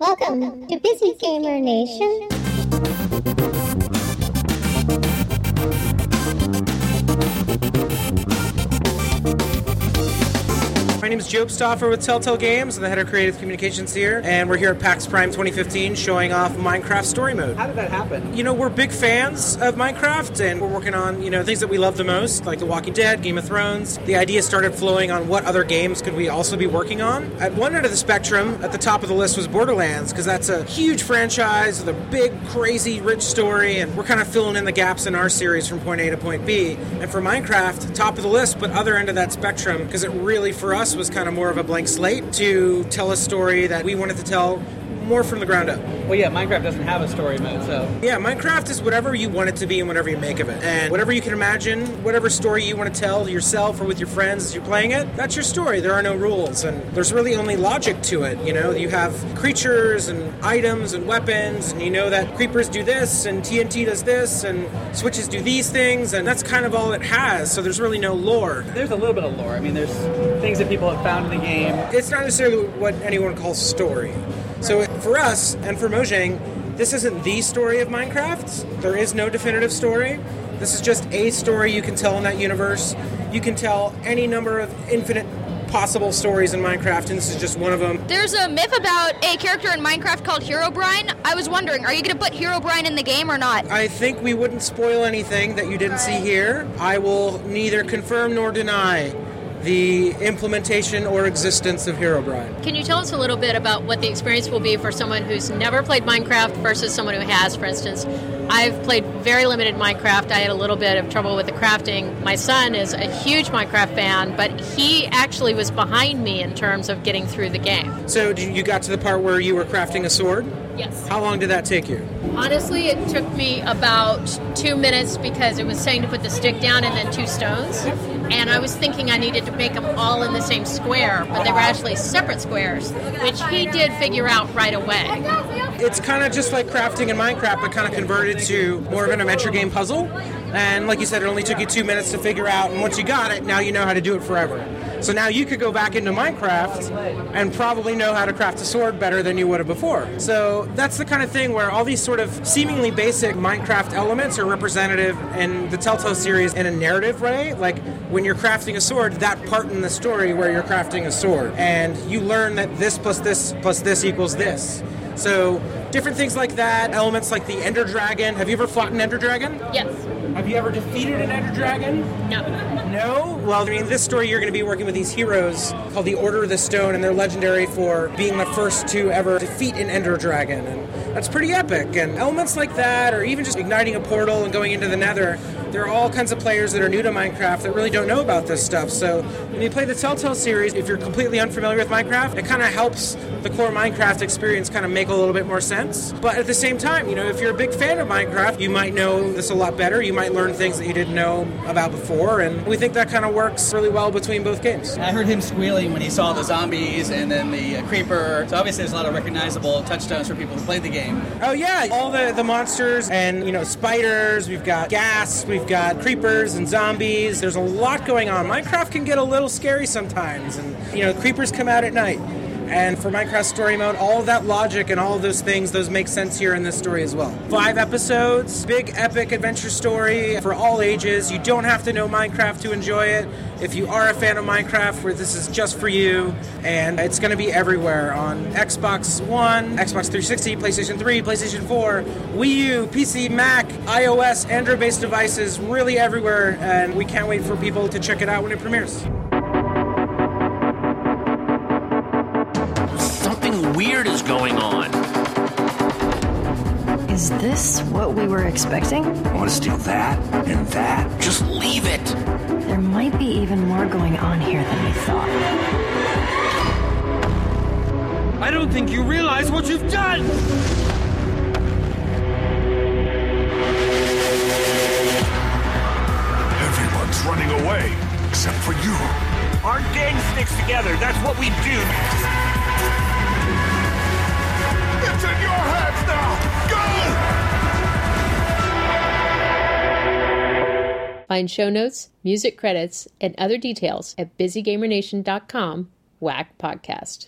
Welcome to Busy Gamer Nation. My name is Job Stauffer with Telltale Games. I'm the head of creative communications here, and we're here at PAX Prime 2015 showing off Minecraft Story Mode. How did that happen? You know, we're big fans of Minecraft, and we're working on you know things that we love the most, like The Walking Dead, Game of Thrones. The idea started flowing on what other games could we also be working on. At one end of the spectrum, at the top of the list was Borderlands, because that's a huge franchise with a big, crazy, rich story, and we're kind of filling in the gaps in our series from point A to point B. And for Minecraft, top of the list, but other end of that spectrum, because it really for us was kind of more of a blank slate to tell a story that we wanted to tell more from the ground up. Well, yeah, Minecraft doesn't have a story mode, so Yeah, Minecraft is whatever you want it to be and whatever you make of it. And whatever you can imagine, whatever story you want to tell yourself or with your friends as you're playing it, that's your story. There are no rules and there's really only logic to it. You know, you have creatures and items and weapons, and you know that creepers do this and TNT does this and switches do these things, and that's kind of all it has. So there's really no lore. there's a little bit of lore. I mean, there's things that people have found in the game. It's not necessarily what anyone calls story. So for us and for Mojang, this isn't the story of Minecraft. There is no definitive story. This is just a story you can tell in that universe. You can tell any number of infinite possible stories in Minecraft, and this is just one of them. There's a myth about a character in Minecraft called Herobrine. I was wondering, are you going to put Herobrine in the game or not? I think we wouldn't spoil anything that you didn't see here. I will neither confirm nor deny the implementation or existence of Herobrine. Can you tell us a little bit about what the experience will be for someone who's never played Minecraft versus someone who has? For instance, I've played very limited Minecraft. I had a little bit of trouble with the crafting. My son is a huge Minecraft fan, but he actually was behind me in terms of getting through the game. So you got to the part where you were crafting a sword? Yes. How long did that take you? Honestly, it took me about two minutes because it was saying to put the stick down and then two stones. And I was thinking I needed to make them all in the same square, but they were actually separate squares, which he did figure out right away. It's kind of just like crafting in Minecraft, but kind of converted to more of an adventure game puzzle. And like you said, it only took you two minutes to figure out, and once you got it, now you know how to do it forever. So now you could go back into Minecraft and probably know how to craft a sword better than you would have before. So that's the kind of thing where all these sort of seemingly basic Minecraft elements are representative in the Telltale series in a narrative way. Like when you're crafting a sword, that part in the story where you're crafting a sword. And you learn that this plus this plus this equals this. So different things like that, elements like the Ender Dragon. Have you ever fought an Ender Dragon? Yes. Have you ever defeated an Ender Dragon? No. No? Well, I mean, this story you're going to be working with these heroes called the Order of the Stone, and they're legendary for being the first to ever defeat an Ender Dragon. And that's pretty epic. And elements like that, or even just igniting a portal and going into the Nether, there are all kinds of players that are new to Minecraft that really don't know about this stuff. So when you play the Telltale series, if you're completely unfamiliar with Minecraft, it kind of helps the core Minecraft experience kind of make a little bit more sense. But at the same time, you know, if you're a big fan of Minecraft, you might know this a lot better. You might learn things that you didn't know about before, and we think that kind of works really well between both games. I heard him squealing when he saw the zombies and then the uh, creeper. So obviously, there's a lot of recognizable touchstones for people who played the game. Oh yeah, all the the monsters and you know spiders. We've got ghasts. We've got creepers and zombies. There's a lot going on. Minecraft can get a little scary sometimes, and you know creepers come out at night. And for Minecraft Story Mode, all that logic and all of those things, those make sense here in this story as well. Five episodes, big epic adventure story for all ages. You don't have to know Minecraft to enjoy it. If you are a fan of Minecraft, where this is just for you, and it's going to be everywhere on Xbox One, Xbox 360, PlayStation 3, PlayStation 4, Wii U, PC, Mac, iOS, Android-based devices, really everywhere. And we can't wait for people to check it out when it premieres. Something weird is going on. Is this what we were expecting? I want to steal that and that. Just leave it. There might be even more going on here than we thought. I don't think you realize what you've done! Everyone's running away, except for you. Our gang sticks together. That's what we do. It's in your hands now. Go! Find show notes, music credits, and other details at busygamernation.com whack podcast.